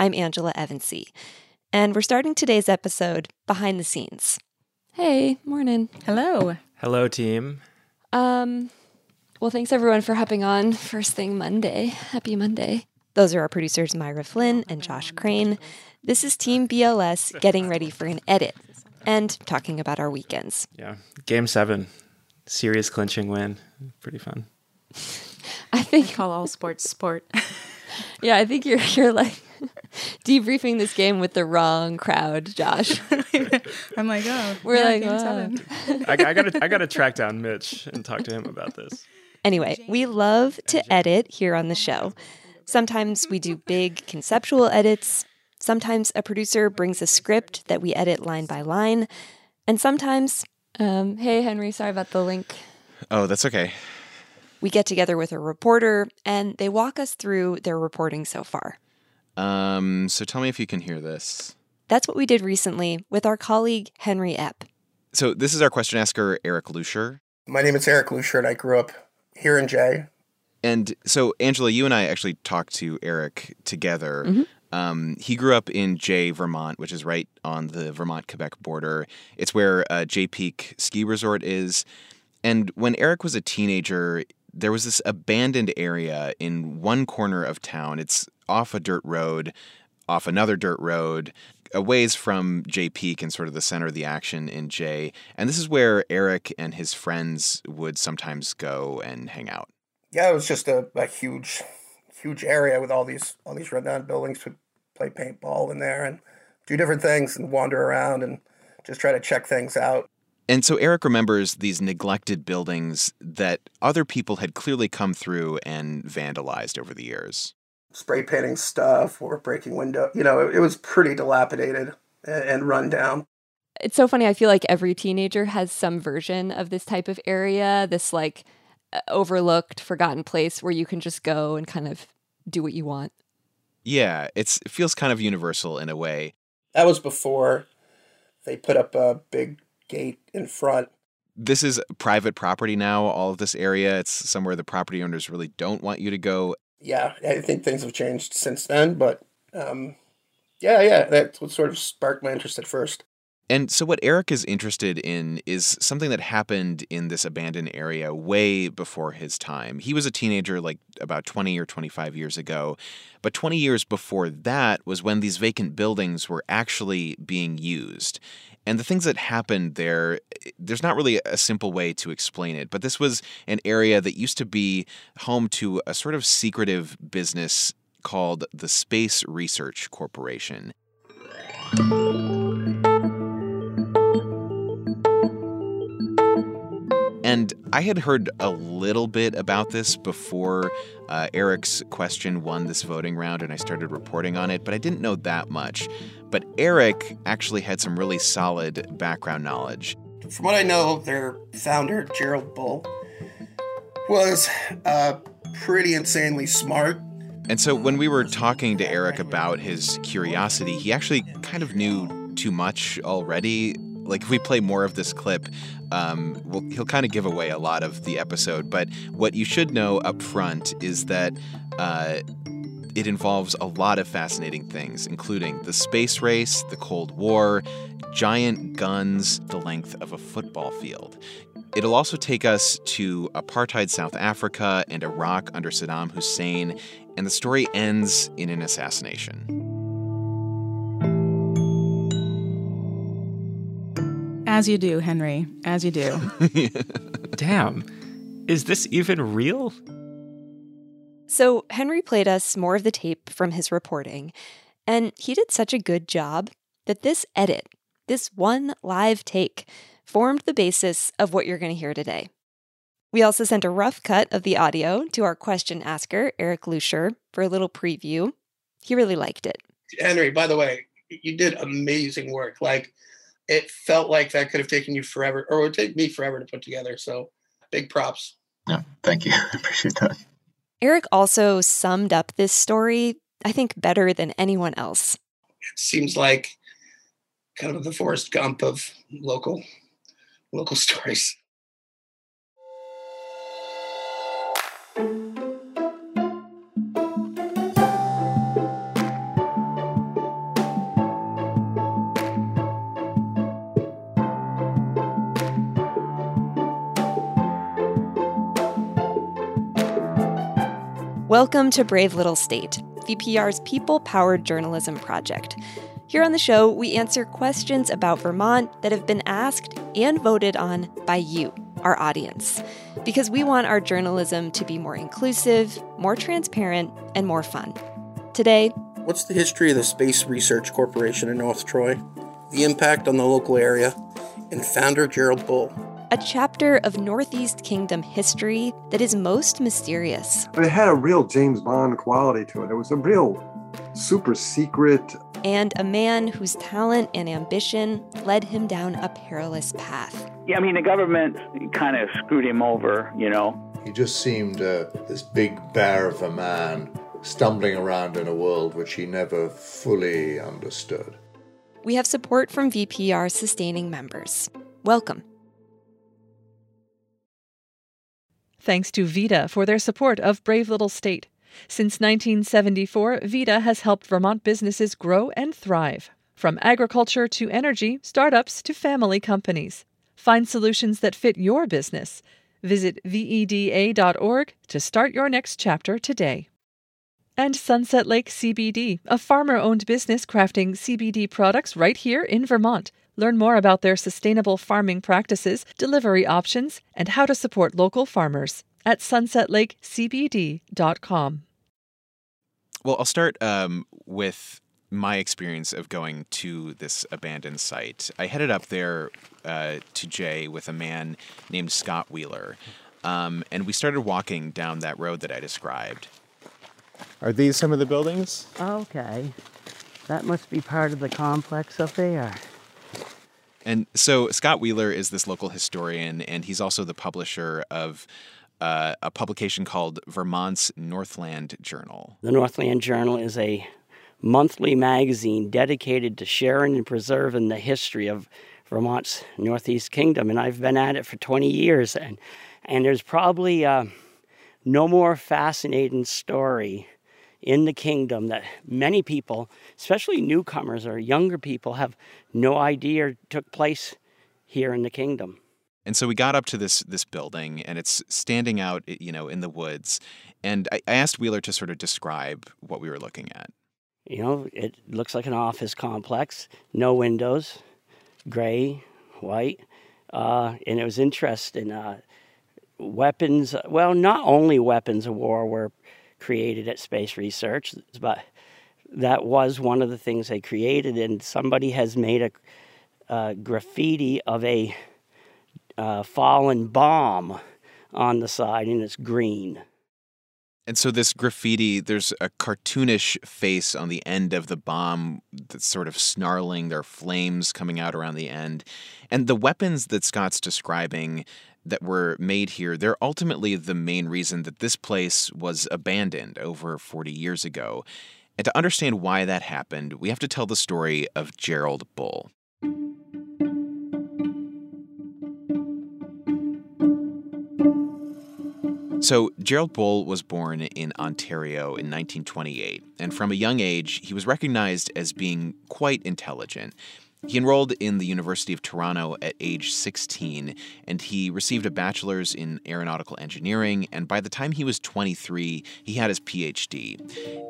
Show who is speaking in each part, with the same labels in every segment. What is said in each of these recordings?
Speaker 1: I'm Angela Evancie, and we're starting today's episode behind the scenes. Hey, morning.
Speaker 2: Hello.
Speaker 3: Hello, team.
Speaker 1: Um, well, thanks everyone for hopping on first thing Monday. Happy Monday. Those are our producers, Myra Flynn and Josh Crane. This is Team BLS getting ready for an edit and talking about our weekends.
Speaker 3: Yeah, game seven, serious clinching win. Pretty fun.
Speaker 1: I think
Speaker 2: Call all sports sport.
Speaker 1: Yeah, I think you're you're like debriefing this game with the wrong crowd, Josh.
Speaker 2: I'm like, oh,
Speaker 1: We're
Speaker 2: yeah,
Speaker 1: like,
Speaker 2: game
Speaker 1: "Wow."
Speaker 2: seven.
Speaker 3: I, I gotta, I gotta track down Mitch and talk to him about this.
Speaker 1: Anyway, we love to edit here on the show. Sometimes we do big conceptual edits. Sometimes a producer brings a script that we edit line by line. And sometimes, um, hey, Henry, sorry about the link.
Speaker 4: Oh, that's okay.
Speaker 1: We get together with a reporter and they walk us through their reporting so far.
Speaker 4: Um, so tell me if you can hear this.
Speaker 1: That's what we did recently with our colleague, Henry Epp.
Speaker 4: So this is our question asker, Eric Lusher.
Speaker 5: My name is Eric Lusher, and I grew up here in Jay.
Speaker 4: And so, Angela, you and I actually talked to Eric together. Um, he grew up in Jay, Vermont, which is right on the Vermont Quebec border. It's where uh, Jay Peak Ski Resort is. And when Eric was a teenager, there was this abandoned area in one corner of town. It's off a dirt road, off another dirt road, a ways from Jay Peak and sort of the center of the action in Jay. And this is where Eric and his friends would sometimes go and hang out.
Speaker 5: Yeah, it was just a, a huge, huge area with all these all these rundown buildings. Would play paintball in there and do different things and wander around and just try to check things out.
Speaker 4: And so Eric remembers these neglected buildings that other people had clearly come through and vandalized over the years.
Speaker 5: Spray painting stuff or breaking window. You know, it, it was pretty dilapidated and, and run down.
Speaker 1: It's so funny. I feel like every teenager has some version of this type of area, this like uh, overlooked, forgotten place where you can just go and kind of do what you want.
Speaker 4: Yeah, it's, it feels kind of universal in a way.
Speaker 5: That was before they put up a big gate in front.
Speaker 4: This is private property now, all of this area. It's somewhere the property owners really don't want you to go.
Speaker 5: Yeah, I think things have changed since then, but um, yeah, yeah, that's what sort of sparked my interest at first.
Speaker 4: And so, what Eric is interested in is something that happened in this abandoned area way before his time. He was a teenager, like about 20 or 25 years ago. But 20 years before that was when these vacant buildings were actually being used. And the things that happened there, there's not really a simple way to explain it. But this was an area that used to be home to a sort of secretive business called the Space Research Corporation. And I had heard a little bit about this before uh, Eric's question won this voting round and I started reporting on it, but I didn't know that much. But Eric actually had some really solid background knowledge.
Speaker 5: From what I know, their founder, Gerald Bull, was uh, pretty insanely smart.
Speaker 4: And so when we were talking to Eric about his curiosity, he actually kind of knew too much already. Like if we play more of this clip, um, well, he'll kind of give away a lot of the episode. But what you should know up front is that uh, it involves a lot of fascinating things, including the space race, the Cold War, giant guns, the length of a football field. It'll also take us to apartheid South Africa and Iraq under Saddam Hussein, and the story ends in an assassination.
Speaker 2: As you do, Henry. As you do.
Speaker 3: Damn. Is this even real?
Speaker 1: So, Henry played us more of the tape from his reporting, and he did such a good job that this edit, this one live take, formed the basis of what you're going to hear today. We also sent a rough cut of the audio to our question asker, Eric Lusher, for a little preview. He really liked it.
Speaker 5: Henry, by the way, you did amazing work. Like it felt like that could have taken you forever, or it would take me forever to put together. So big props.
Speaker 6: Yeah, thank you. I appreciate that.
Speaker 1: Eric also summed up this story, I think, better than anyone else.
Speaker 5: It seems like kind of the Forrest Gump of local local stories.
Speaker 1: Welcome to Brave Little State, VPR's people powered journalism project. Here on the show, we answer questions about Vermont that have been asked and voted on by you, our audience, because we want our journalism to be more inclusive, more transparent, and more fun. Today,
Speaker 5: what's the history of the Space Research Corporation in North Troy, the impact on the local area, and founder Gerald Bull?
Speaker 1: A chapter of Northeast Kingdom history that is most mysterious.
Speaker 7: It had a real James Bond quality to it. It was a real super secret.
Speaker 1: And a man whose talent and ambition led him down a perilous path.
Speaker 8: Yeah, I mean, the government kind of screwed him over, you know.
Speaker 9: He just seemed uh, this big bear of a man stumbling around in a world which he never fully understood.
Speaker 1: We have support from VPR sustaining members. Welcome.
Speaker 10: Thanks to VEDA for their support of Brave Little State. Since 1974, VEDA has helped Vermont businesses grow and thrive. From agriculture to energy, startups to family companies. Find solutions that fit your business. Visit VEDA.org to start your next chapter today. And Sunset Lake CBD, a farmer owned business crafting CBD products right here in Vermont. Learn more about their sustainable farming practices, delivery options, and how to support local farmers at sunsetlakecbd.com.
Speaker 4: Well, I'll start um, with my experience of going to this abandoned site. I headed up there uh, to Jay with a man named Scott Wheeler, um, and we started walking down that road that I described.
Speaker 11: Are these some of the buildings?
Speaker 12: Okay. That must be part of the complex up there.
Speaker 4: And so Scott Wheeler is this local historian, and he's also the publisher of uh, a publication called Vermont's Northland Journal.
Speaker 12: The Northland Journal is a monthly magazine dedicated to sharing and preserving the history of Vermont's Northeast Kingdom, and I've been at it for 20 years, and and there's probably uh, no more fascinating story in the kingdom that many people, especially newcomers or younger people, have no idea took place here in the kingdom.
Speaker 4: And so we got up to this this building, and it's standing out, you know, in the woods. And I, I asked Wheeler to sort of describe what we were looking at.
Speaker 12: You know, it looks like an office complex, no windows, gray, white, uh, and it was interesting. Uh, weapons, well, not only weapons of war were created at Space Research, but that was one of the things they created. And somebody has made a, graffiti of a uh, fallen bomb on the side, and it's green.
Speaker 4: And so this graffiti, there's a cartoonish face on the end of the bomb that's sort of snarling. There are flames coming out around the end. And the weapons that Scott's describing that were made here, they're ultimately the main reason that this place was abandoned over 40 years ago. And to understand why that happened, we have to tell the story of Gerald Bull. So, Gerald Bull was born in Ontario in 1928, and from a young age, he was recognized as being quite intelligent. He enrolled in the University of Toronto at age 16, and he received a bachelor's in aeronautical engineering. And by the time he was 23, he had his PhD.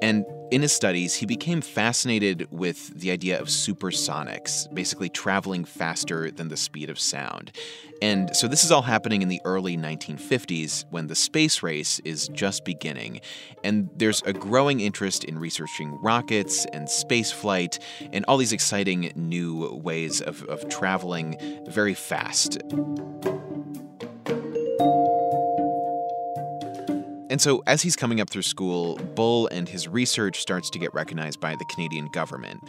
Speaker 4: And in his studies, he became fascinated with the idea of supersonics, basically traveling faster than the speed of sound. And so this is all happening in the early 1950s when the space race is just beginning. And there's a growing interest in researching rockets and space flight and all these exciting new ways of, of traveling very fast. And so, as he's coming up through school, Bull and his research starts to get recognized by the Canadian government.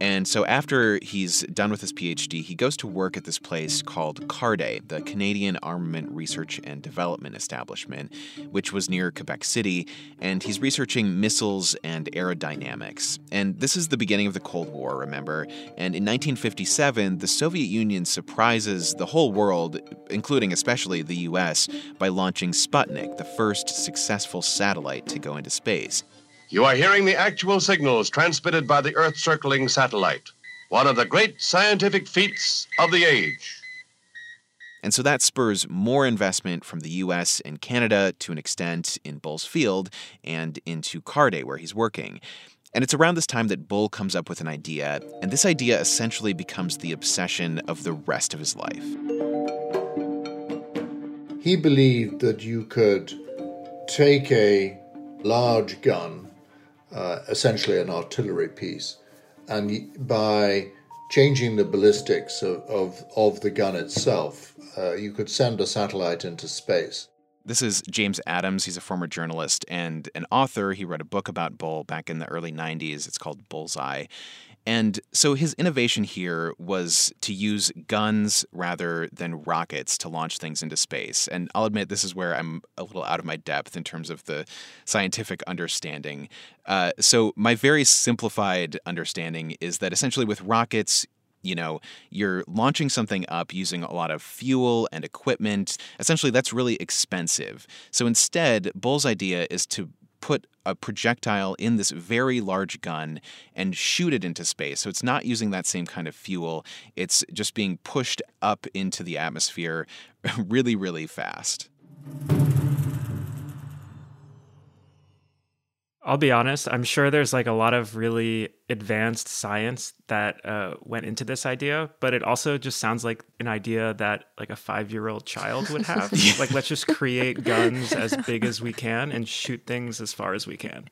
Speaker 4: And so, after he's done with his PhD, he goes to work at this place called CARDE, the Canadian Armament Research and Development Establishment, which was near Quebec City. And he's researching missiles and aerodynamics. And this is the beginning of the Cold War, remember? And in 1957, the Soviet Union surprises the whole world, including especially the US, by launching Sputnik, the first successful satellite to go into space.
Speaker 13: You are hearing the actual signals transmitted by the Earth circling satellite, one of the great scientific feats of the age.
Speaker 4: And so that spurs more investment from the US and Canada to an extent in Bull's field and into CARDE, where he's working. And it's around this time that Bull comes up with an idea, and this idea essentially becomes the obsession of the rest of his life.
Speaker 9: He believed that you could take a large gun uh, essentially an artillery piece. And by changing the ballistics of, of, of the gun itself, uh, you could send a satellite into space.
Speaker 4: This is James Adams. He's a former journalist and an author. He wrote a book about Bull back in the early 90s. It's called Bullseye. And so his innovation here was to use guns rather than rockets to launch things into space. And I'll admit this is where I'm a little out of my depth in terms of the scientific understanding. Uh, so, my very simplified understanding is that essentially with rockets, you know, you're launching something up using a lot of fuel and equipment. Essentially, that's really expensive. So instead, Bull's idea is to put a projectile in this very large gun and shoot it into space. So it's not using that same kind of fuel. It's just being pushed up into the atmosphere really, really fast.
Speaker 3: I'll be honest, I'm sure there's like a lot of really advanced science that uh, went into this idea, but it also just sounds like an idea that like a five year old child would have. yeah. Like, let's just create guns as big as we can and shoot things as far as we can.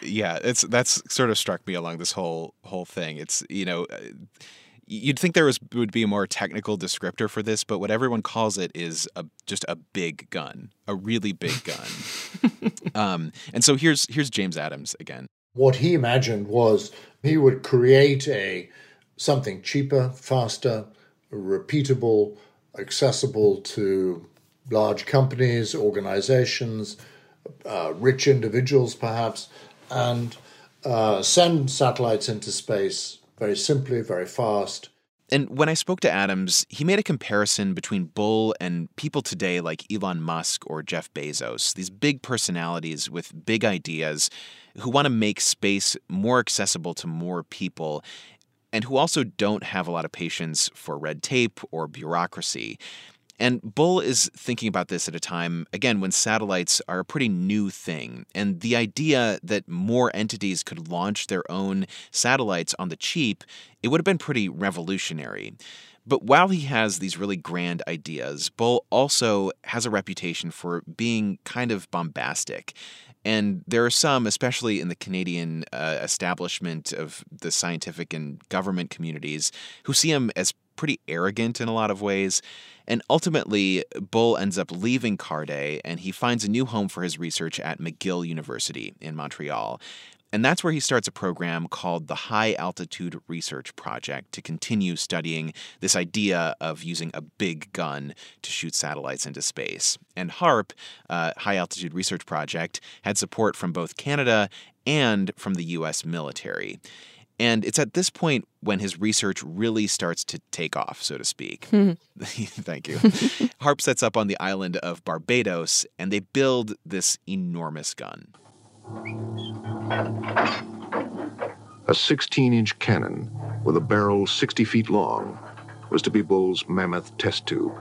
Speaker 4: Yeah, it's that's sort of struck me along this whole whole thing. It's you know you'd think there was would be a more technical descriptor for this, but what everyone calls it is a just a big gun, a really big gun. um, and so here's here's James Adams again.
Speaker 9: What he imagined was he would create a something cheaper, faster, repeatable, accessible to large companies, organizations, uh, rich individuals, perhaps, and uh, send satellites into space very simply, very fast.
Speaker 4: And when I spoke to Adams, he made a comparison between Bull and people today like Elon Musk or Jeff Bezos, these big personalities with big ideas who want to make space more accessible to more people and who also don't have a lot of patience for red tape or bureaucracy. And Bull is thinking about this at a time, again, when satellites are a pretty new thing. And the idea that more entities could launch their own satellites on the cheap, it would have been pretty revolutionary. But while he has these really grand ideas, Bull also has a reputation for being kind of bombastic. And there are some, especially in the Canadian uh, establishment of the scientific and government communities, who see him as pretty arrogant in a lot of ways. And ultimately, Bull ends up leaving CARDE and he finds a new home for his research at McGill University in Montreal. And that's where he starts a program called the High Altitude Research Project to continue studying this idea of using a big gun to shoot satellites into space. And HARP, uh, High Altitude Research Project, had support from both Canada and from the US military. And it's at this point when his research really starts to take off, so to speak. Hmm. Thank you. Harp sets up on the island of Barbados and they build this enormous gun.
Speaker 14: A 16 inch cannon with a barrel 60 feet long was to be Bull's mammoth test tube.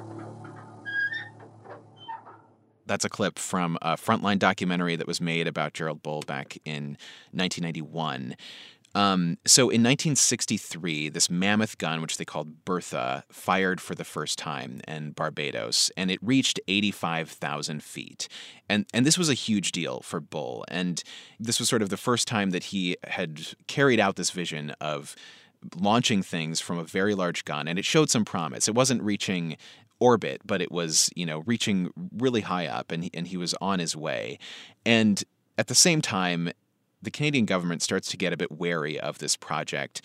Speaker 4: That's a clip from a Frontline documentary that was made about Gerald Bull back in 1991. Um, so in 1963, this mammoth gun, which they called Bertha, fired for the first time in Barbados, and it reached 85,000 feet. And, and this was a huge deal for Bull. And this was sort of the first time that he had carried out this vision of launching things from a very large gun, and it showed some promise. It wasn't reaching orbit, but it was, you know, reaching really high up and and he was on his way. And at the same time, the Canadian government starts to get a bit wary of this project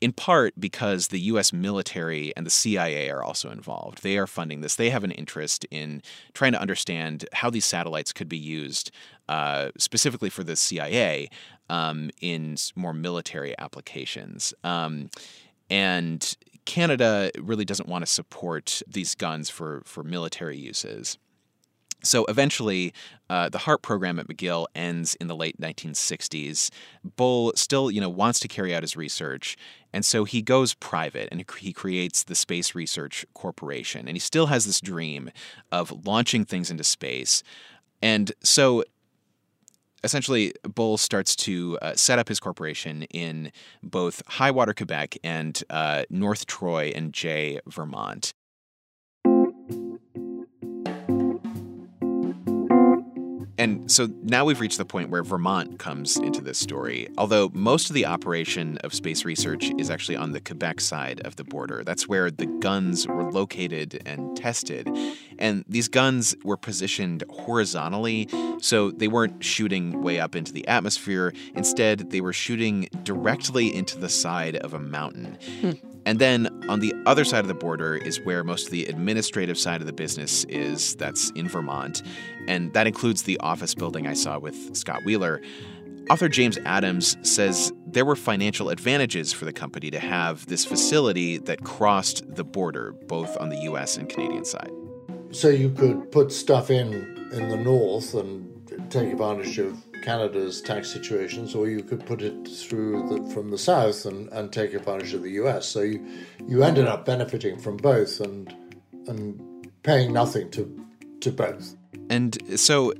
Speaker 4: in part because the US military and the CIA are also involved. They are funding this. They have an interest in trying to understand how these satellites could be used, uh, specifically for the CIA, um, in more military applications. Um, and Canada really doesn't want to support these guns for, for military uses. So eventually, uh, the HARP program at McGill ends in the late 1960s. Bull still, you know, wants to carry out his research, and so he goes private and he creates the Space Research Corporation. And he still has this dream of launching things into space. And so essentially, Bull starts to uh, set up his corporation in both Highwater, Quebec, and uh, North Troy and Jay, Vermont. And so now we've reached the point where Vermont comes into this story. Although most of the operation of space research is actually on the Quebec side of the border. That's where the guns were located and tested. And these guns were positioned horizontally, so they weren't shooting way up into the atmosphere. Instead, they were shooting directly into the side of a mountain. Hmm. And then on the other side of the border is where most of the administrative side of the business is. That's in Vermont. And that includes the office building I saw with Scott Wheeler. Author James Adams says there were financial advantages for the company to have this facility that crossed the border, both on the US and Canadian side.
Speaker 9: So you could put stuff in in the north and take advantage of Canada's tax situations, or you could put it through the, from the south and, and take advantage of the US. So you, you ended up benefiting from both and and paying nothing to to both.
Speaker 4: And so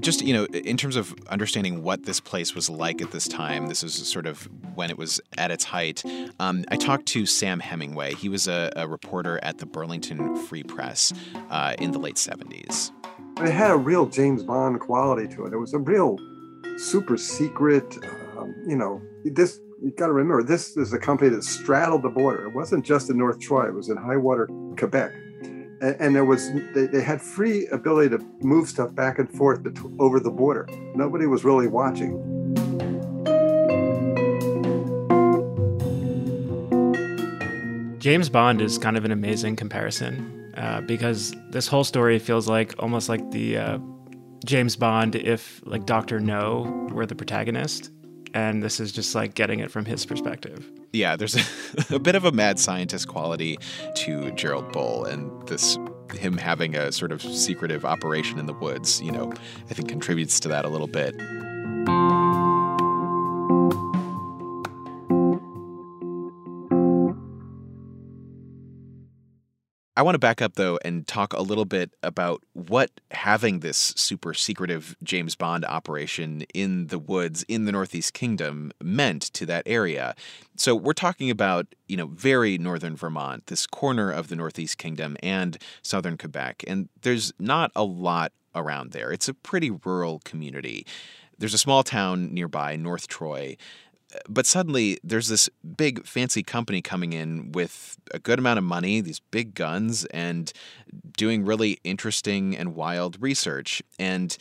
Speaker 4: just you know in terms of understanding what this place was like at this time this is sort of when it was at its height um, i talked to sam hemingway he was a, a reporter at the burlington free press uh, in the late 70s
Speaker 7: it had a real james bond quality to it it was a real super secret. Um, you know, this you got to remember this is a company that straddled the border. It wasn't just in North Troy; it was in Highwater, Quebec, and, and there was they, they, had free ability to move stuff back and forth over the border. Nobody was really watching.
Speaker 3: James Bond is kind of an amazing comparison uh, because this whole story feels like almost like the uh, James Bond if like Doctor No were the protagonist, and this is just like getting it from his perspective.
Speaker 4: Yeah, there's a, a bit of a mad scientist quality to Gerald Bull, and this him having a sort of secretive operation in the woods, you know, I think contributes to that a little bit. I want to back up though and talk a little bit about what having this super secretive James Bond operation in the woods in the Northeast Kingdom meant to that area. So we're talking about, you know, very northern Vermont, this corner of the Northeast Kingdom and southern Quebec, and there's not a lot around there. It's a pretty rural community. There's a small town nearby, North Troy, but suddenly there's this big fancy company coming in with a good amount of money, these big guns, and doing really interesting and wild research. And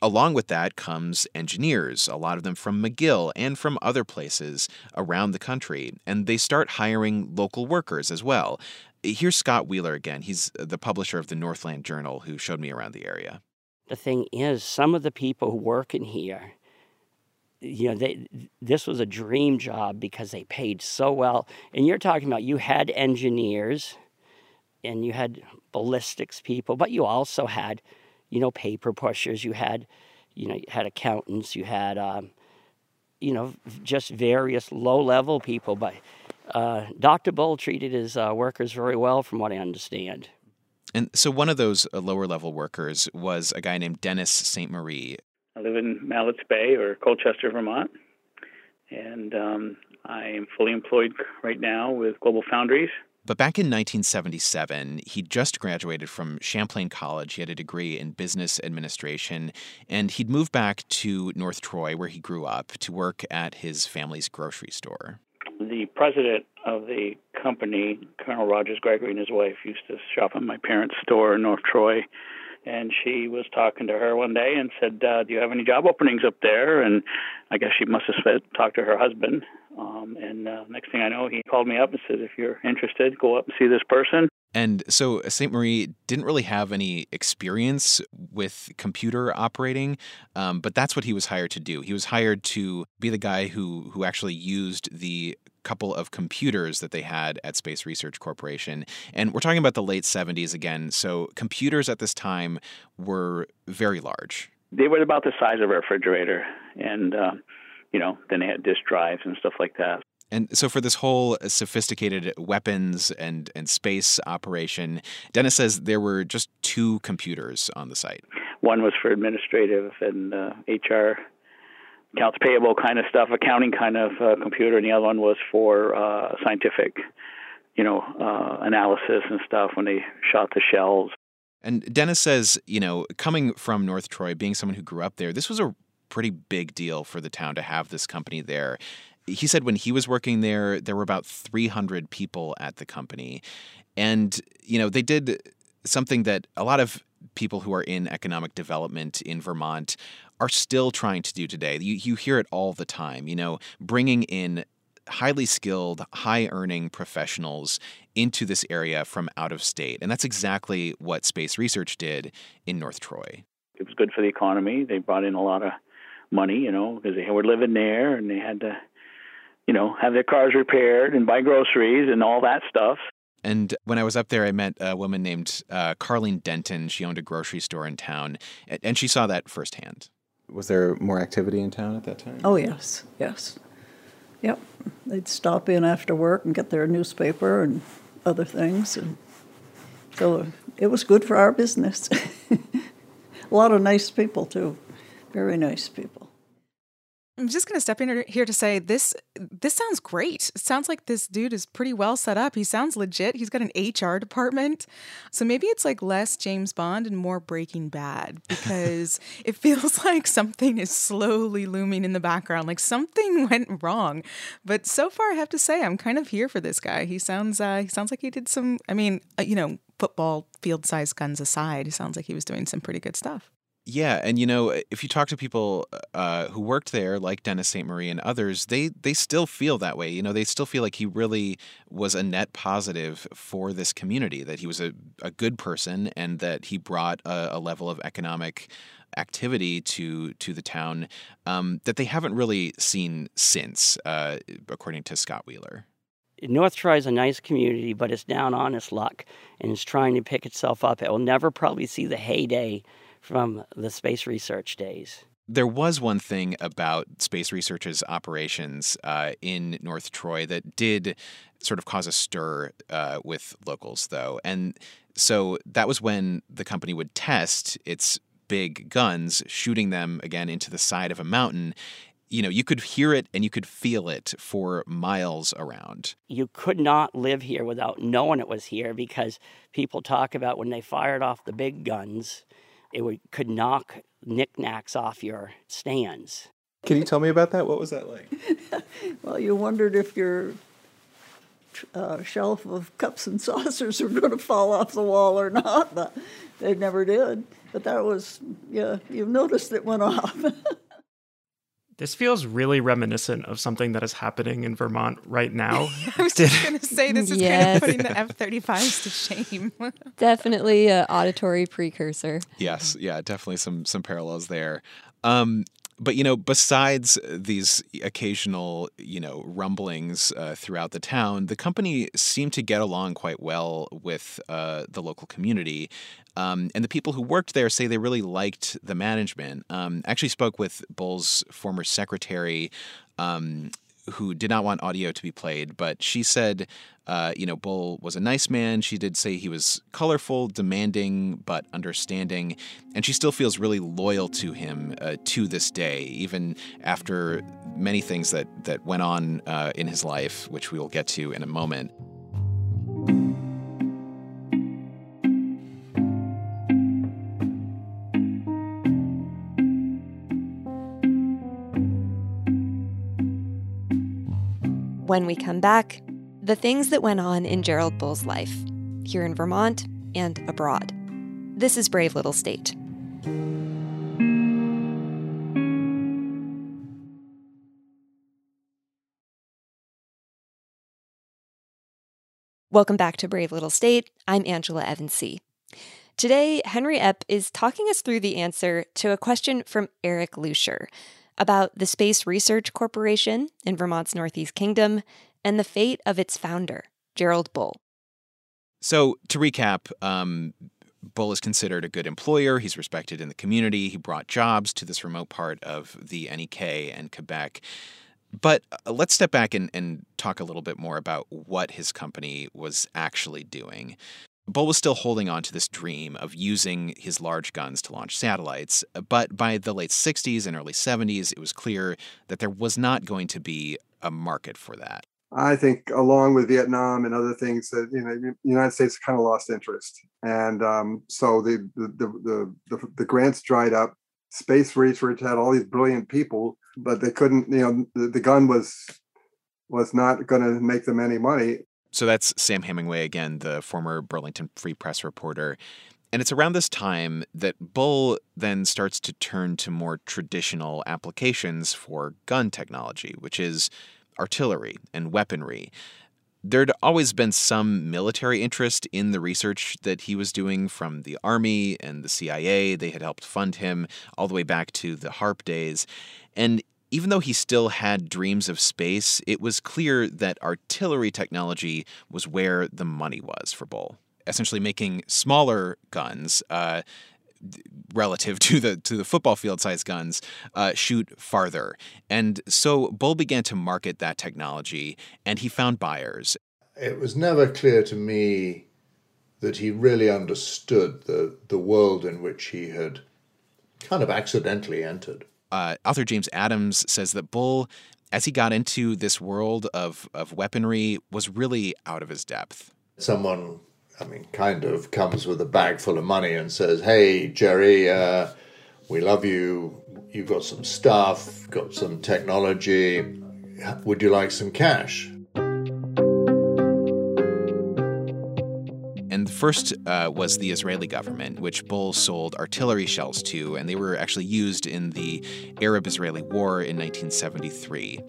Speaker 4: along with that comes engineers, a lot of them from McGill and from other places around the country. And they start hiring local workers as well. Here's Scott Wheeler again. He's the publisher of the Northland Journal who showed me around the area.
Speaker 12: The thing is, some of the people who work in here you know, they, this was a dream job because they paid so well. And you're talking about you had engineers and you had ballistics people, but you also had, you know, paper pushers. You had, you know, you had accountants. You had, um, you know, just various low level people. But uh, Dr. Bull treated his uh, workers very well, from what I understand.
Speaker 4: And so one of those uh, lower level workers was a guy named Dennis St. Marie,
Speaker 8: I live in Malletts Bay or Colchester, Vermont, and um, I am fully employed right now with Global Foundries.
Speaker 4: But back in 1977, he just graduated from Champlain College. He had a degree in business administration, and he'd moved back to North Troy, where he grew up, to work at his family's grocery store.
Speaker 8: The president of the company. Colonel Rogers Gregory and his wife used to shop at my parents' store in North Troy. And she was talking to her one day and said, uh, "Do you have any job openings up there?" And I guess she must have talked to her husband. Um, and uh, next thing I know, he called me up and said, "If you're interested, go up and see this person."
Speaker 4: And so St. Marie didn't really have any experience with computer operating, um, but that's what he was hired to do. He was hired to be the guy who who actually used the couple of computers that they had at Space Research Corporation. And we're talking about the late 70s again. So computers at this time were very large.
Speaker 8: They were about the size of a refrigerator. And, uh, you know, then they had disk drives and stuff like that.
Speaker 4: And so, for this whole sophisticated weapons and, and space operation, Dennis says there were just two computers on the site.
Speaker 8: One was for administrative and uh, HR accounts payable kind of stuff, accounting kind of uh, computer, and the other one was for uh, scientific, you know, uh, analysis and stuff when they shot the shells.
Speaker 4: And Dennis says, you know, coming from North Troy, being someone who grew up there, this was a pretty big deal for the town to have this company there. He said when he was working there, there were about 300 people at the company. And, you know, they did something that a lot of people who are in economic development in Vermont are still trying to do today. You, you hear it all the time, you know, bringing in highly skilled, high earning professionals into this area from out of state. And that's exactly what Space Research did in North Troy.
Speaker 8: It was good for the economy. They brought in a lot of money, you know, because they were living there and they had to, you know, have their cars repaired and buy groceries and all that stuff.
Speaker 4: And when I was up there, I met a woman named uh, Carlene Denton. She owned a grocery store in town, and she saw that firsthand.
Speaker 11: Was there more activity in town at that time?
Speaker 15: Oh, yes, yes. Yep. They'd stop in after work and get their newspaper and other things. And so it was good for our business. a lot of nice people, too. Very nice people.
Speaker 2: I'm just going to step in here to say this this sounds great. It sounds like this dude is pretty well set up. He sounds legit. He's got an HR department. So maybe it's like less James Bond and more Breaking Bad because it feels like something is slowly looming in the background, like something went wrong. But so far I have to say I'm kind of here for this guy. He sounds uh, he sounds like he did some I mean, uh, you know, football field size guns aside, he sounds like he was doing some pretty good stuff.
Speaker 4: Yeah, and you know, if you talk to people uh, who worked there, like Dennis St. Marie and others, they they still feel that way. You know, they still feel like he really was a net positive for this community. That he was a, a good person, and that he brought a, a level of economic activity to to the town um, that they haven't really seen since, uh, according to Scott Wheeler.
Speaker 12: North Troy is a nice community, but it's down on its luck and it's trying to pick itself up. It will never probably see the heyday from the space research days.
Speaker 4: There was one thing about Space Research's operations uh, in North Troy that did sort of cause a stir uh, with locals, though. And so that was when the company would test its big guns, shooting them again into the side of a mountain. You know, you could hear it and you could feel it for miles around.
Speaker 12: You could not live here without knowing it was here because people talk about when they fired off the big guns it would, could knock knickknacks off your stands.
Speaker 11: Can you tell me about that? What was that like?
Speaker 15: well, you wondered if your uh, shelf of cups and saucers were going to fall off the wall or not, but they never did. But that was, yeah, you noticed it went off.
Speaker 3: This feels really reminiscent of something that is happening in Vermont right now.
Speaker 2: I was just going to say this is yes. kind of putting the F 35s to shame.
Speaker 1: definitely an auditory precursor.
Speaker 4: Yes, yeah, definitely some some parallels there. Um, but you know, besides these occasional you know rumblings uh, throughout the town, the company seemed to get along quite well with uh, the local community. Um, and the people who worked there say they really liked the management. Um, actually, spoke with Bull's former secretary, um, who did not want audio to be played, but she said, uh, you know, Bull was a nice man. She did say he was colorful, demanding, but understanding, and she still feels really loyal to him uh, to this day, even after many things that that went on uh, in his life, which we will get to in a moment.
Speaker 1: When we come back, the things that went on in Gerald Bull's life, here in Vermont and abroad. This is Brave Little State. Welcome back to Brave Little State. I'm Angela Evancie. Today, Henry Epp is talking us through the answer to a question from Eric Luscher about the Space Research Corporation in Vermont's Northeast Kingdom and the fate of its founder, Gerald Bull.
Speaker 4: So, to recap, um, Bull is considered a good employer. He's respected in the community. He brought jobs to this remote part of the NEK and Quebec. But uh, let's step back and, and talk a little bit more about what his company was actually doing. Bull was still holding on to this dream of using his large guns to launch satellites, but by the late 60s and early 70s, it was clear that there was not going to be a market for that.
Speaker 7: I think, along with Vietnam and other things, that you know, the United States kind of lost interest, and um, so the the, the the the grants dried up. Space research had all these brilliant people, but they couldn't. You know, the, the gun was was not going to make them any money.
Speaker 4: So that's Sam Hemingway again, the former Burlington Free Press reporter. And it's around this time that Bull then starts to turn to more traditional applications for gun technology, which is artillery and weaponry. There'd always been some military interest in the research that he was doing from the Army and the CIA. They had helped fund him all the way back to the HARP days. And even though he still had dreams of space, it was clear that artillery technology was where the money was for Bull. Essentially, making smaller guns uh, relative to the to the football field size guns uh, shoot farther. And so Bull began to market that technology, and he found buyers.
Speaker 9: It was never clear to me that he really understood the the world in which he had kind of accidentally entered.
Speaker 4: Uh, author James Adams says that Bull, as he got into this world of of weaponry, was really out of his depth.
Speaker 9: Someone I mean, kind of comes with a bag full of money and says, "Hey, Jerry, uh, we love you. You've got some stuff, got some technology. Would you like some cash?"
Speaker 4: First uh, was the Israeli government, which Bull sold artillery shells to, and they were actually used in the Arab Israeli War in 1973.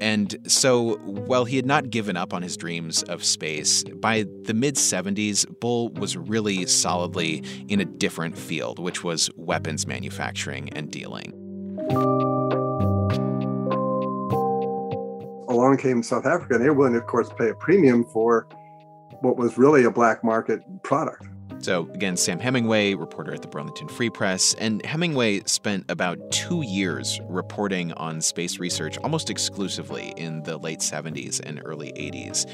Speaker 4: And so, while he had not given up on his dreams of space, by the mid 70s, Bull was really solidly in a different field, which was weapons manufacturing and dealing.
Speaker 7: Along came South Africa, and they were willing, of course, pay a premium for what was really a black market product.
Speaker 4: So, again, Sam Hemingway, reporter at the Burlington Free Press, and Hemingway spent about two years reporting on space research almost exclusively in the late 70s and early 80s.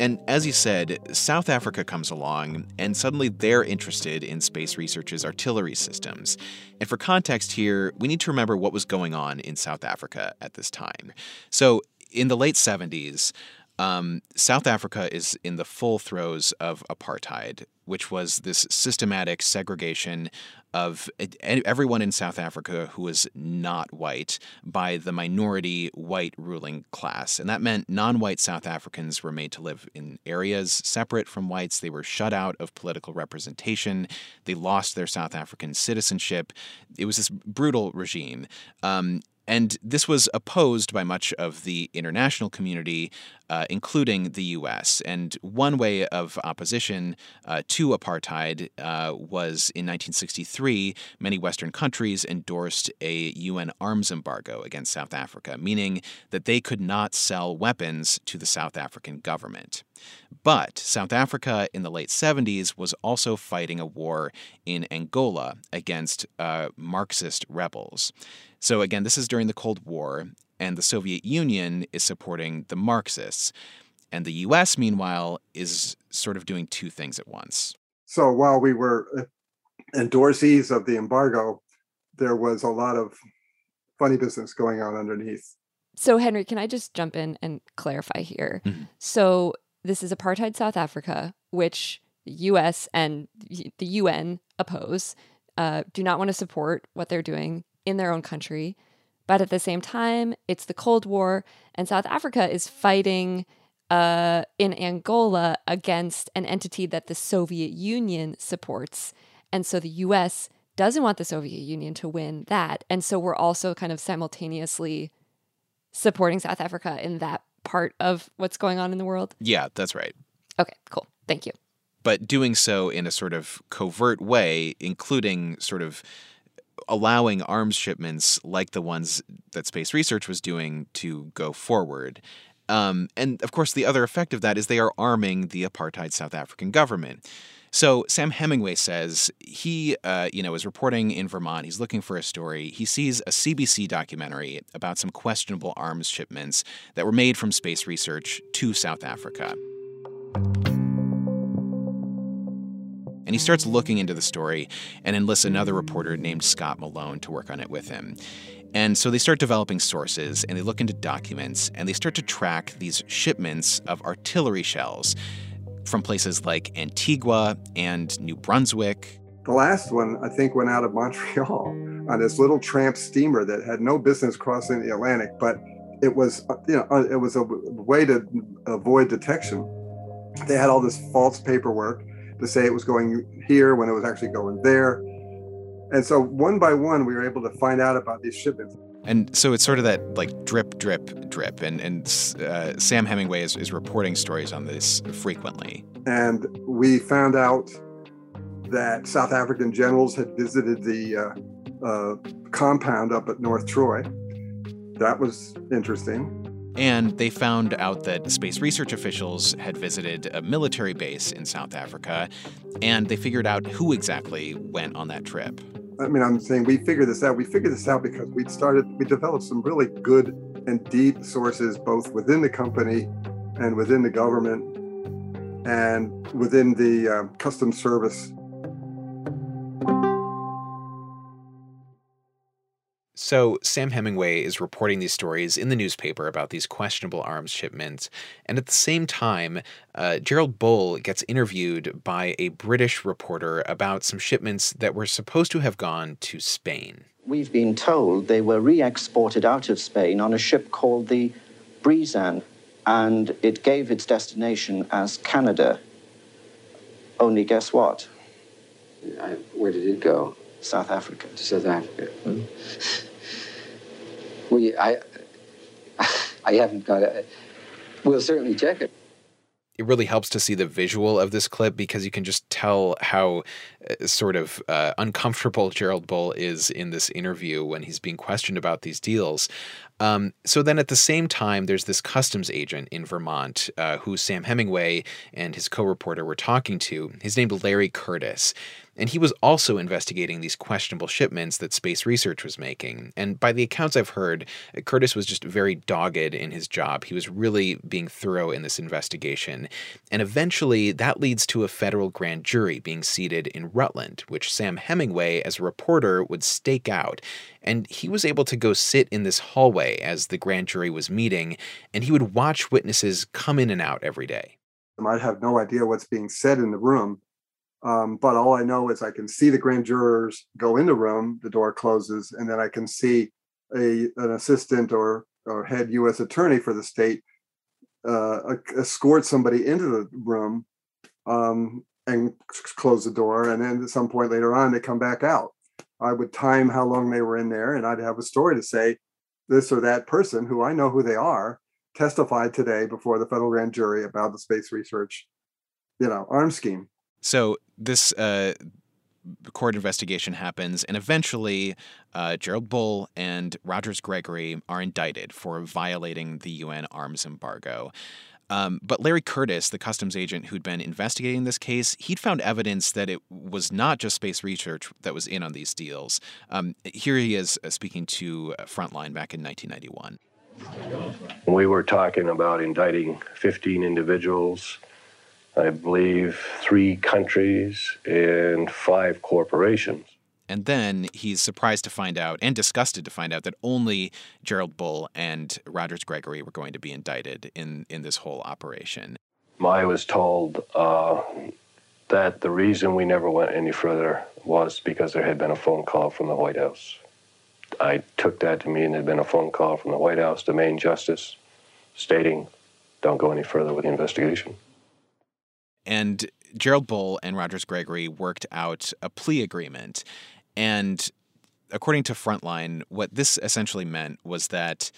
Speaker 4: And as you said, South Africa comes along, and suddenly they're interested in space research's artillery systems. And for context here, we need to remember what was going on in South Africa at this time. So, in the late 70s, um, South Africa is in the full throes of apartheid, which was this systematic segregation of everyone in South Africa who was not white by the minority white ruling class. And that meant non white South Africans were made to live in areas separate from whites. They were shut out of political representation. They lost their South African citizenship. It was this brutal regime. Um, and this was opposed by much of the international community, uh, including the U.S. And one way of opposition uh, to apartheid uh, was in 1963, many Western countries endorsed a UN arms embargo against South Africa, meaning that they could not sell weapons to the South African government. But South Africa in the late 70s was also fighting a war in Angola against uh, Marxist rebels. So, again, this is during the Cold War, and the Soviet Union is supporting the Marxists. And the US, meanwhile, is sort of doing two things at once.
Speaker 7: So, while we were uh, endorsees of the embargo, there was a lot of funny business going on underneath.
Speaker 1: So, Henry, can I just jump in and clarify here? Mm-hmm. So, this is apartheid South Africa, which the US and the UN oppose, uh, do not want to support what they're doing in their own country. But at the same time, it's the Cold War, and South Africa is fighting uh, in Angola against an entity that the Soviet Union supports. And so the US doesn't want the Soviet Union to win that. And so we're also kind of simultaneously supporting South Africa in that part of what's going on in the world.
Speaker 4: Yeah, that's right.
Speaker 1: Okay, cool. Thank you.
Speaker 4: But doing so in a sort of covert way, including sort of allowing arms shipments like the ones that Space Research was doing to go forward. Um, and of course, the other effect of that is they are arming the apartheid South African government. So Sam Hemingway says he, uh, you know, is reporting in Vermont. He's looking for a story. He sees a CBC documentary about some questionable arms shipments that were made from space research to South Africa. And he starts looking into the story and enlists another reporter named Scott Malone to work on it with him. And so they start developing sources and they look into documents and they start to track these shipments of artillery shells from places like Antigua and New Brunswick.
Speaker 7: The last one, I think, went out of Montreal on this little tramp steamer that had no business crossing the Atlantic, but it was, you know, uh, it was a way to avoid detection. They had all this false paperwork to say it was going here when it was actually going there. And so one by one, we were able to find out about these shipments.
Speaker 4: And so it's sort of that like drip, drip, drip. And, and uh, Sam Hemingway is, is reporting stories on this frequently.
Speaker 7: And we found out that South African generals had visited the uh, uh, compound up at North Troy. That was interesting.
Speaker 4: And they found out that space research officials had visited a military base in South Africa, and they figured out who exactly went on that trip.
Speaker 7: I mean, I'm saying we figured this out. We figured this out because we'd started, we developed some really good and deep sources, both within the company and within the government and within the um, customs service
Speaker 4: So, Sam Hemingway is reporting these stories in the newspaper about these questionable arms shipments. And at the same time, uh, Gerald Bull gets interviewed by a British reporter about some shipments that were supposed to have gone to Spain.
Speaker 16: We've been told they were re exported out of Spain on a ship called the Brizan, and it gave its destination as Canada. Only guess what?
Speaker 17: I, where did it go?
Speaker 16: South Africa.
Speaker 17: To South Africa. Hmm. We, I, I haven't got it. We'll certainly check it.
Speaker 4: It really helps to see the visual of this clip because you can just tell how uh, sort of uh, uncomfortable Gerald Bull is in this interview when he's being questioned about these deals. Um, so then at the same time, there's this customs agent in Vermont uh, who Sam Hemingway and his co reporter were talking to. He's named Larry Curtis. And he was also investigating these questionable shipments that Space Research was making. And by the accounts I've heard, Curtis was just very dogged in his job. He was really being thorough in this investigation. And eventually, that leads to a federal grand jury being seated in Rutland, which Sam Hemingway, as a reporter, would stake out. And he was able to go sit in this hallway as the grand jury was meeting, and he would watch witnesses come in and out every day.
Speaker 7: I have no idea what's being said in the room um, but all I know is I can see the grand jurors go in the room, the door closes, and then I can see a an assistant or or head U.S. attorney for the state uh, escort somebody into the room um, and close the door, and then at some point later on they come back out. I would time how long they were in there, and I'd have a story to say this or that person who I know who they are testified today before the federal grand jury about the space research, you know, arms scheme.
Speaker 4: So this uh, court investigation happens, and eventually, uh, Gerald Bull and Rogers Gregory are indicted for violating the UN arms embargo. Um, but Larry Curtis, the customs agent who'd been investigating this case, he'd found evidence that it was not just space research that was in on these deals. Um, here he is uh, speaking to Frontline back in 1991.
Speaker 18: We were talking about indicting 15 individuals I believe, three countries and five corporations.
Speaker 4: And then he's surprised to find out and disgusted to find out that only Gerald Bull and Rogers Gregory were going to be indicted in, in this whole operation.
Speaker 18: I was told uh, that the reason we never went any further was because there had been a phone call from the White House. I took that to mean there had been a phone call from the White House, to main justice, stating don't go any further with the investigation.
Speaker 4: And Gerald Bull and Rogers Gregory worked out a plea agreement. And according to Frontline, what this essentially meant was that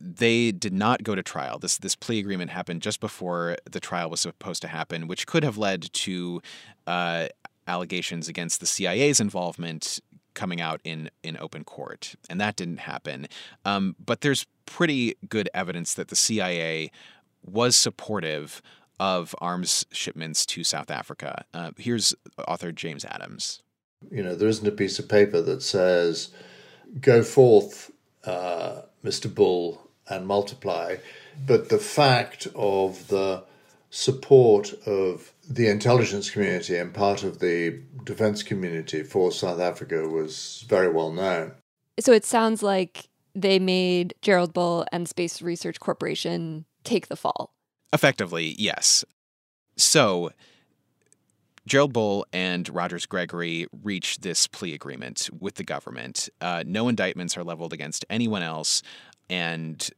Speaker 4: they did not go to trial. This this plea agreement happened just before the trial was supposed to happen, which could have led to uh, allegations against the CIA's involvement coming out in in open court, and that didn't happen. Um, but there's pretty good evidence that the CIA was supportive of arms shipments to South Africa. Uh, here's author James Adams.
Speaker 9: You know, there isn't a piece of paper that says, "Go forth, uh, Mr. Bull, and multiply," but the fact of the support of the intelligence community and part of the defense community for South Africa was very well known.
Speaker 1: So it sounds like they made Gerald Bull and Space Research Corporation take the fall.
Speaker 4: Effectively, yes. So Gerald Bull and Rogers Gregory reach this plea agreement with the government. Uh, no indictments are leveled against anyone else, and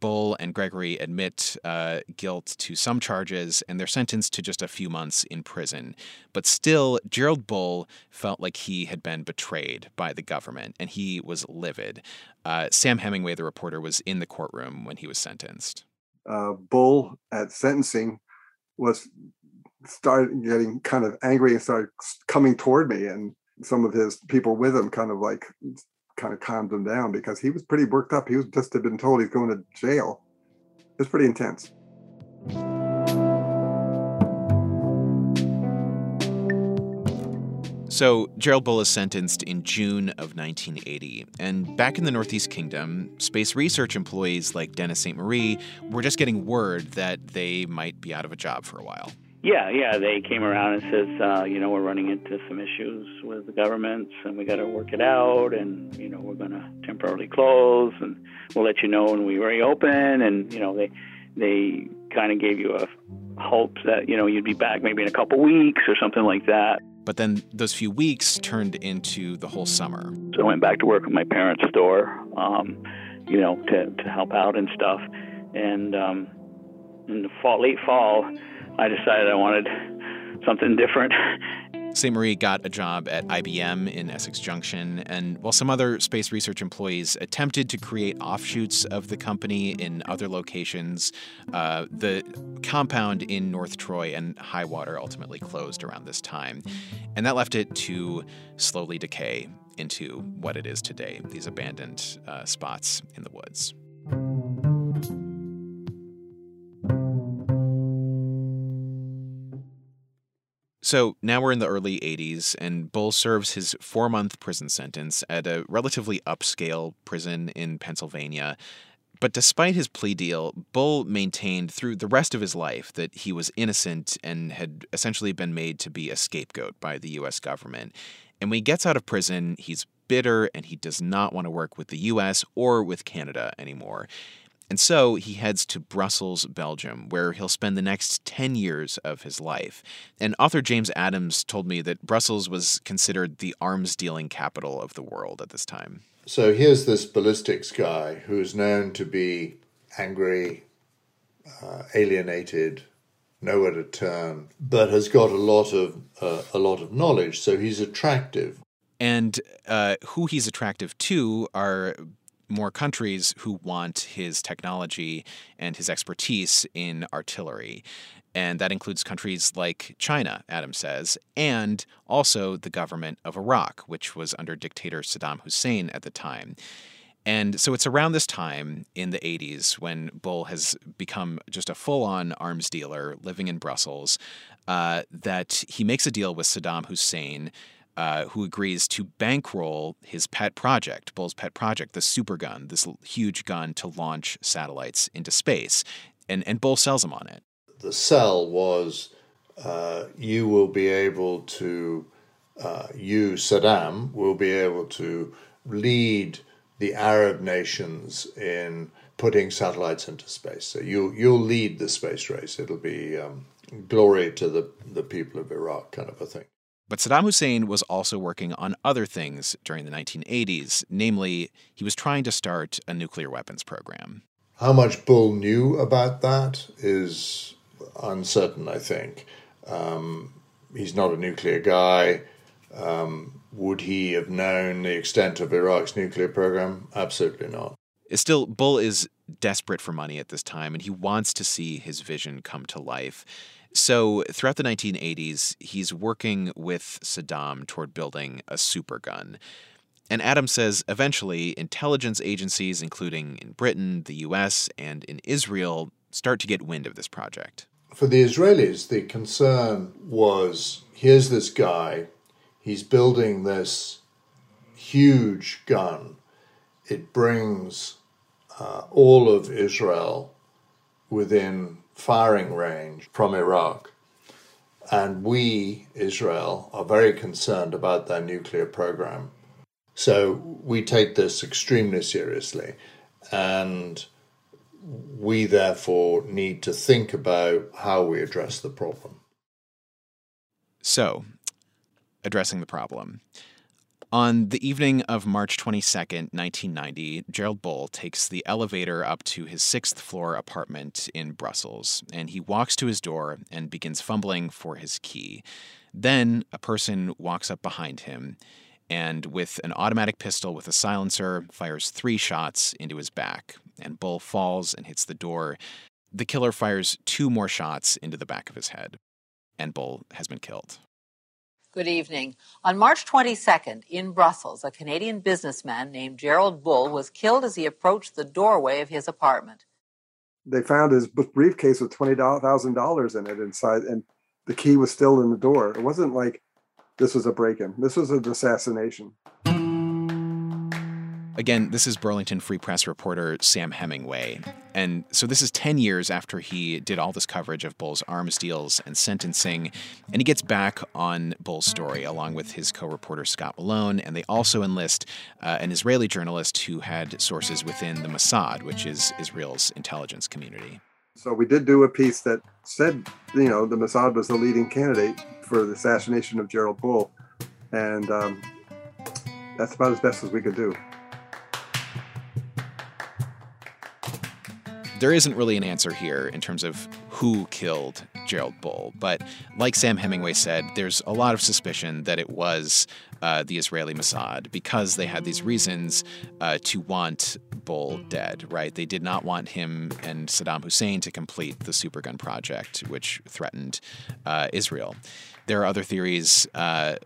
Speaker 4: Bull and Gregory admit uh, guilt to some charges and they're sentenced to just a few months in prison. But still, Gerald Bull felt like he had been betrayed by the government and he was livid. Uh, Sam Hemingway, the reporter, was in the courtroom when he was sentenced.
Speaker 7: Uh, Bull at sentencing was started getting kind of angry and started coming toward me and some of his people with him kind of like kind of calmed him down because he was pretty worked up. He was just had been told he's going to jail. It's pretty intense.
Speaker 4: So, Gerald Bull is sentenced in June of 1980. And back in the Northeast Kingdom, space research employees like Dennis St. Marie were just getting word that they might be out of a job for a while.
Speaker 8: Yeah, yeah, they came around and says, uh, you know, we're running into some issues with the governments, and we got to work it out, and you know, we're going to temporarily close, and we'll let you know when we reopen, and you know, they they kind of gave you a hope that you know you'd be back maybe in a couple weeks or something like that.
Speaker 4: But then those few weeks turned into the whole summer.
Speaker 8: So I went back to work at my parents' store, um, you know, to to help out and stuff, and um, in the fall, late fall. I decided I wanted something different.
Speaker 4: St. Marie got a job at IBM in Essex Junction, and while some other space research employees attempted to create offshoots of the company in other locations, uh, the compound in North Troy and Highwater ultimately closed around this time. And that left it to slowly decay into what it is today these abandoned uh, spots in the woods. So now we're in the early 80s, and Bull serves his four month prison sentence at a relatively upscale prison in Pennsylvania. But despite his plea deal, Bull maintained through the rest of his life that he was innocent and had essentially been made to be a scapegoat by the U.S. government. And when he gets out of prison, he's bitter and he does not want to work with the U.S. or with Canada anymore. And so he heads to Brussels, Belgium, where he'll spend the next 10 years of his life. And author James Adams told me that Brussels was considered the arms dealing capital of the world at this time.
Speaker 9: So here's this ballistics guy who's known to be angry, uh, alienated, nowhere to turn, but has got a lot of uh, a lot of knowledge. So he's attractive.
Speaker 4: And uh, who he's attractive to are more countries who want his technology and his expertise in artillery. And that includes countries like China, Adams says, and also the government of Iraq, which was under dictator Saddam Hussein at the time. And so it's around this time in the 80s when Bull has become just a full on arms dealer living in Brussels uh, that he makes a deal with Saddam Hussein uh, who agrees to bankroll his pet project, Bull's pet project, the super gun, this huge gun to launch satellites into space. And, and Bull sells him on it.
Speaker 9: The sell was uh, you will be able to, uh, you, Saddam, will be able to lead the Arab nations in putting satellites into space. So you, you'll lead the space race. It'll be um, glory to the, the people of Iraq, kind of a thing.
Speaker 4: But Saddam Hussein was also working on other things during the 1980s, namely, he was trying to start a nuclear weapons program.
Speaker 9: How much Bull knew about that is uncertain, I think. Um, he's not a nuclear guy. Um, would he have known the extent of Iraq's nuclear program? Absolutely not.
Speaker 4: Still, Bull is desperate for money at this time, and he wants to see his vision come to life. So, throughout the 1980s, he's working with Saddam toward building a supergun. And Adams says eventually, intelligence agencies, including in Britain, the US, and in Israel, start to get wind of this project.
Speaker 9: For the Israelis, the concern was here's this guy, he's building this huge gun. It brings uh, all of Israel within firing range from Iraq. And we, Israel, are very concerned about their nuclear program. So we take this extremely seriously. And we therefore need to think about how we address the problem.
Speaker 4: So, addressing the problem. On the evening of March 22nd, 1990, Gerald Bull takes the elevator up to his sixth floor apartment in Brussels, and he walks to his door and begins fumbling for his key. Then a person walks up behind him and, with an automatic pistol with a silencer, fires three shots into his back, and Bull falls and hits the door. The killer fires two more shots into the back of his head, and Bull has been killed.
Speaker 19: Good evening. On March 22nd, in Brussels, a Canadian businessman named Gerald Bull was killed as he approached the doorway of his apartment.
Speaker 7: They found his briefcase with twenty thousand dollars in it inside, and the key was still in the door. It wasn't like this was a break-in. This was an assassination.
Speaker 4: Again, this is Burlington Free Press reporter Sam Hemingway. And so this is 10 years after he did all this coverage of Bull's arms deals and sentencing. And he gets back on Bull's story along with his co reporter Scott Malone. And they also enlist uh, an Israeli journalist who had sources within the Mossad, which is Israel's intelligence community.
Speaker 7: So we did do a piece that said, you know, the Mossad was the leading candidate for the assassination of Gerald Bull. And um, that's about as best as we could do.
Speaker 4: There isn't really an answer here in terms of who killed Gerald Bull, but like Sam Hemingway said, there's a lot of suspicion that it was uh, the Israeli Mossad because they had these reasons uh, to want Bull dead, right? They did not want him and Saddam Hussein to complete the supergun project, which threatened uh, Israel. There are other theories uh,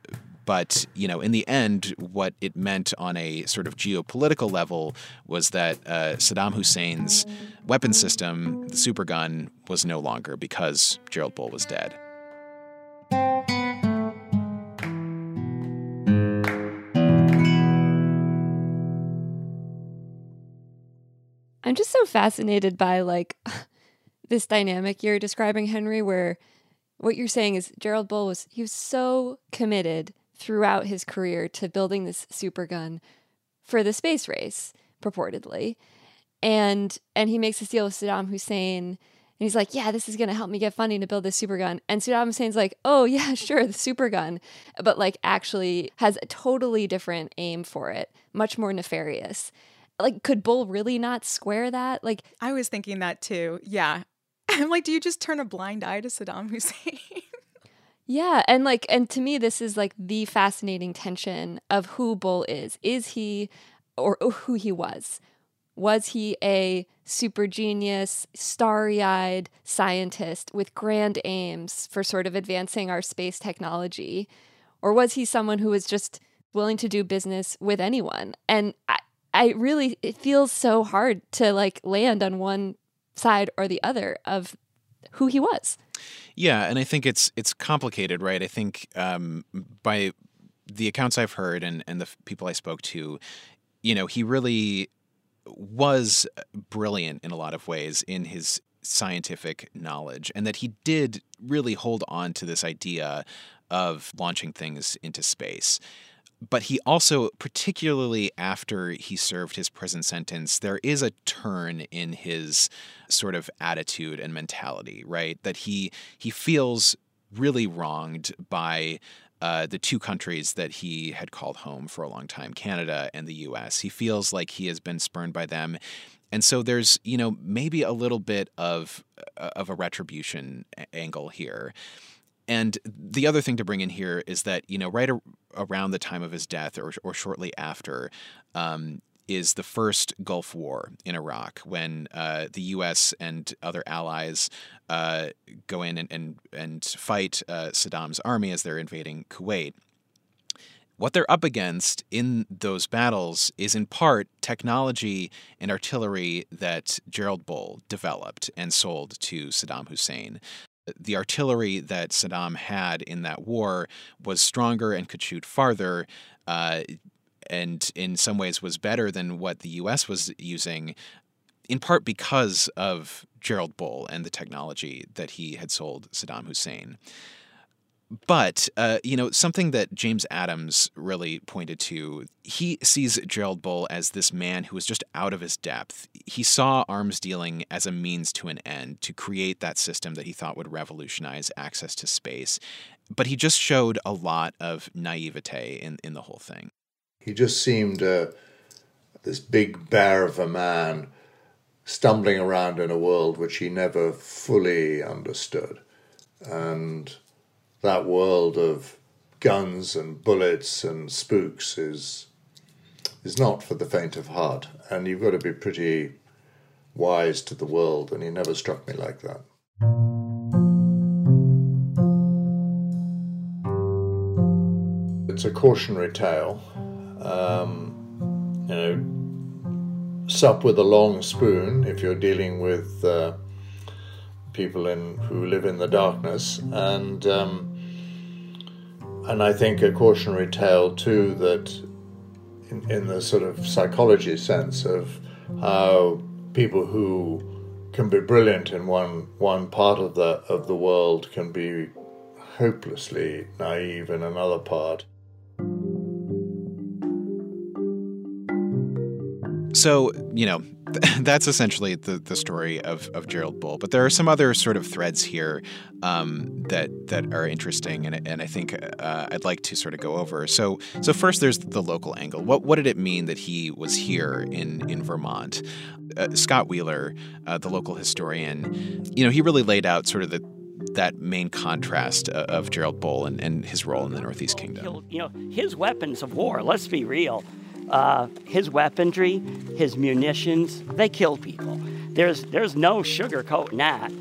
Speaker 4: but you know, in the end, what it meant on a sort of geopolitical level was that uh, Saddam Hussein's weapon system, the supergun, was no longer because Gerald Bull was dead.
Speaker 1: I'm just so fascinated by like this dynamic you're describing, Henry, where what you're saying is Gerald Bull was he was so committed throughout his career to building this super gun for the space race, purportedly. And and he makes a deal with Saddam Hussein and he's like, Yeah, this is gonna help me get funding to build this super gun. And Saddam Hussein's like, Oh yeah, sure, the super gun. But like actually has a totally different aim for it, much more nefarious. Like, could Bull really not square that? Like
Speaker 2: I was thinking that too. Yeah. I'm like, do you just turn a blind eye to Saddam Hussein?
Speaker 1: Yeah, and like and to me this is like the fascinating tension of who Bull is. Is he or, who he was? Was he a super genius, starry-eyed scientist with grand aims for sort of advancing our space technology? Or was he someone who was just willing to do business with anyone? And I, I really it feels so hard to like land on one side or the other of who he was.
Speaker 4: Yeah, and I think it's it's complicated, right? I think um, by the accounts I've heard and and the people I spoke to, you know, he really was brilliant in a lot of ways in his scientific knowledge and that he did really hold on to this idea of launching things into space but he also, particularly after he served his prison sentence, there is a turn in his sort of attitude and mentality, right? That he he feels really wronged by uh, the two countries that he had called home for a long time, Canada and the US. He feels like he has been spurned by them. And so there's, you know, maybe a little bit of uh, of a retribution angle here. And the other thing to bring in here is that, you know, right a- around the time of his death or, or shortly after, um, is the first Gulf War in Iraq when uh, the U.S. and other allies uh, go in and, and, and fight uh, Saddam's army as they're invading Kuwait. What they're up against in those battles is in part technology and artillery that Gerald Bull developed and sold to Saddam Hussein the artillery that Saddam had in that war was stronger and could shoot farther. Uh, and in some ways was better than what the U.S. was using, in part because of Gerald Bull and the technology that he had sold Saddam Hussein. But, uh, you know, something that James Adams really pointed to, he sees Gerald Bull as this man who was just out of his depth. He saw arms dealing as a means to an end, to create that system that he thought would revolutionize access to space. But he just showed a lot of naivete in, in the whole thing.
Speaker 9: He just seemed uh, this big bear of a man stumbling around in a world which he never fully understood. And that world of guns and bullets and spooks is is not for the faint of heart, and you've got to be pretty wise to the world, and he never struck me like that. It's a cautionary tale. Um, you know, sup with a long spoon if you're dealing with uh, people in who live in the darkness, and um, and I think a cautionary tale too that, in, in the sort of psychology sense of how people who can be brilliant in one one part of the of the world can be hopelessly naive in another part.
Speaker 4: So, you know, that's essentially the, the story of, of Gerald Bull. But there are some other sort of threads here um, that that are interesting, and, and I think uh, I'd like to sort of go over. So, so first, there's the local angle. What what did it mean that he was here in in Vermont? Uh, Scott Wheeler, uh, the local historian, you know, he really laid out sort of the that main contrast uh, of Gerald Bull and, and his role in the Northeast Kingdom.
Speaker 12: You know, his weapons of war. Let's be real uh, his weaponry, his munitions, they kill people. There's, there's no sugarcoating that.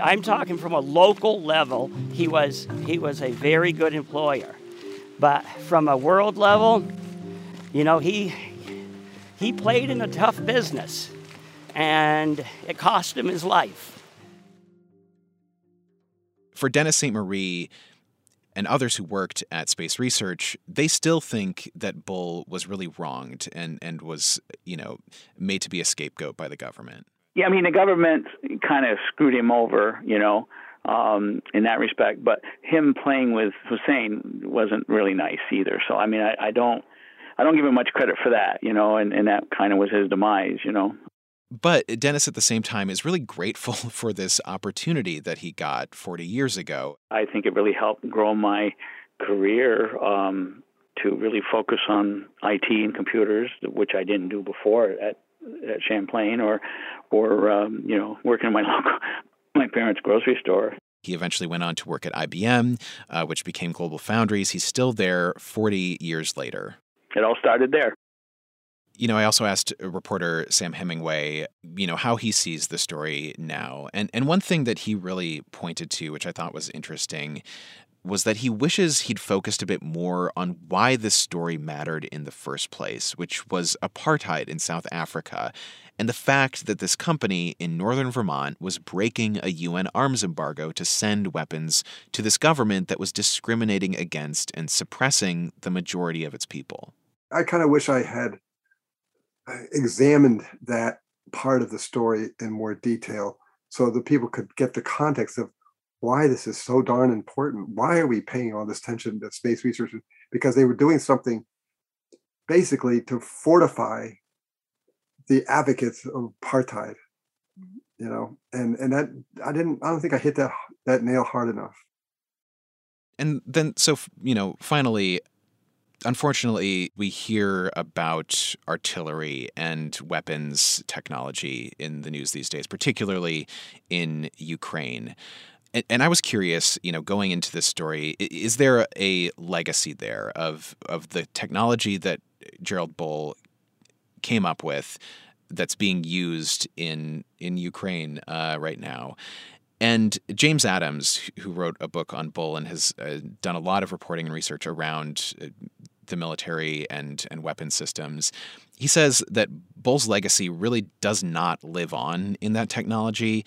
Speaker 12: I'm talking from a local level. He was, he was a very good employer. But from a world level, you know, he, he played in a tough business and it cost him his life.
Speaker 4: For Dennis St. Marie, and others who worked at space research, they still think that Bull was really wronged and, and was, you know, made to be a scapegoat by the government.
Speaker 8: Yeah, I mean, the government kind of screwed him over, you know, um, in that respect. But him playing with Hussein wasn't really nice either. So, I mean, I, I don't, I don't give him much credit for that, you know, and, and that kind of was his demise, you know.
Speaker 4: But Dennis, at the same time, is really grateful for this opportunity that he got 40 years ago.
Speaker 8: I think it really helped grow my career um, to really focus on IT and computers, which I didn't do before at, at Champlain or, or um, you know, working in my local, my parents' grocery store.
Speaker 4: He eventually went on to work at IBM, uh, which became Global Foundries. He's still there 40 years later.
Speaker 8: It all started there
Speaker 4: you know, I also asked uh, reporter Sam Hemingway, you know, how he sees the story now. And and one thing that he really pointed to, which I thought was interesting, was that he wishes he'd focused a bit more on why this story mattered in the first place, which was apartheid in South Africa, and the fact that this company in northern Vermont was breaking a UN arms embargo to send weapons to this government that was discriminating against and suppressing the majority of its people.
Speaker 7: I kind of wish I had examined that part of the story in more detail so that people could get the context of why this is so darn important. Why are we paying all this attention to space researchers? Because they were doing something basically to fortify the advocates of apartheid. Mm-hmm. You know, and and that I didn't I don't think I hit that that nail hard enough.
Speaker 4: And then so you know, finally unfortunately, we hear about artillery and weapons technology in the news these days, particularly in Ukraine. And, and I was curious, you know, going into this story, is there a legacy there of of the technology that Gerald Bull came up with that's being used in in Ukraine uh, right now? And James Adams, who wrote a book on Bull and has uh, done a lot of reporting and research around uh, the military and and weapon systems, he says that Bull's legacy really does not live on in that technology.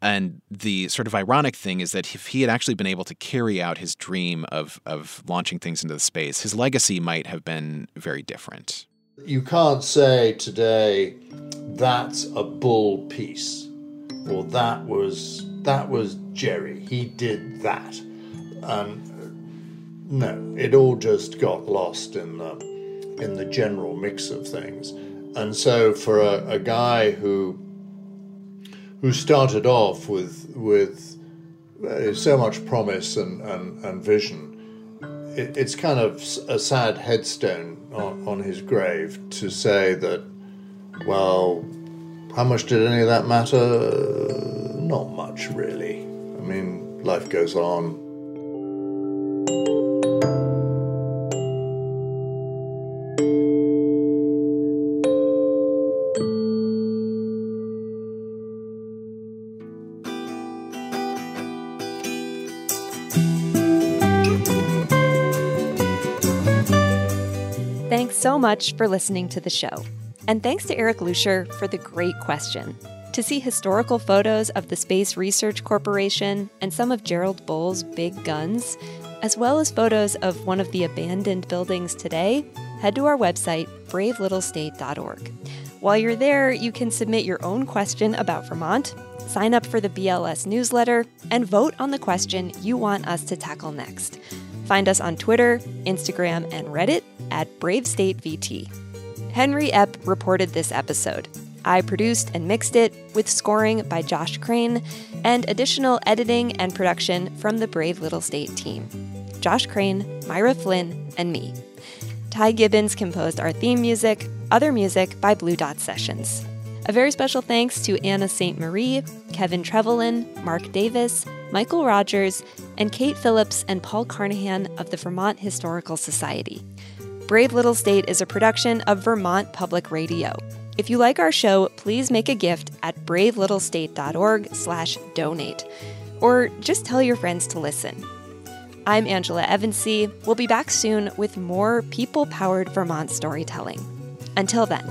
Speaker 4: And the sort of ironic thing is that if he had actually been able to carry out his dream of of launching things into the space, his legacy might have been very different.
Speaker 9: You can't say today that's a bull piece or that was that was Jerry. He did that. And no, it all just got lost in the in the general mix of things. And so for a, a guy who who started off with with uh, so much promise and, and, and vision. It, it's kind of a sad headstone on, on his grave to say that, well, how much did any of that matter? Not much, really. I mean, life goes on.
Speaker 1: Much for listening to the show. And thanks to Eric Luscher for the great question. To see historical photos of the Space Research Corporation and some of Gerald Bull's big guns, as well as photos of one of the abandoned buildings today, head to our website, bravelittlestate.org. While you're there, you can submit your own question about Vermont, sign up for the BLS newsletter, and vote on the question you want us to tackle next. Find us on Twitter, Instagram, and Reddit at Brave State VT. Henry Epp reported this episode. I produced and mixed it with scoring by Josh Crane and additional editing and production from the Brave Little State team. Josh Crane, Myra Flynn, and me. Ty Gibbons composed our theme music, other music by Blue Dot Sessions. A very special thanks to Anna St. Marie, Kevin Trevelyan, Mark Davis, Michael Rogers, and Kate Phillips and Paul Carnahan of the Vermont Historical Society. Brave Little State is a production of Vermont Public Radio. If you like our show, please make a gift at bravelittlestate.org/donate or just tell your friends to listen. I'm Angela Evancie. We'll be back soon with more people-powered Vermont storytelling. Until then.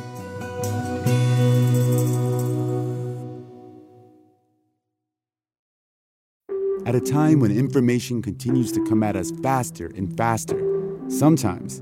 Speaker 20: At a time when information continues to come at us faster and faster, sometimes